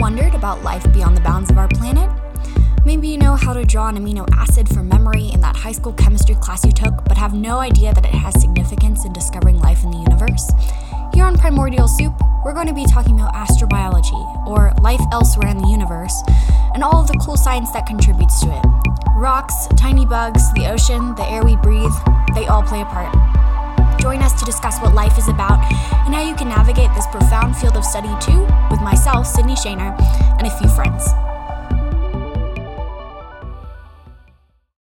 wondered about life beyond the bounds of our planet? Maybe you know how to draw an amino acid from memory in that high school chemistry class you took, but have no idea that it has significance in discovering life in the universe? Here on Primordial Soup, we're going to be talking about astrobiology, or life elsewhere in the universe, and all of the cool science that contributes to it. Rocks, tiny bugs, the ocean, the air we breathe, they all play a part. Join us to discuss what life is about and how you can navigate this profound field of study too with myself, Sydney Shaner, and a few friends.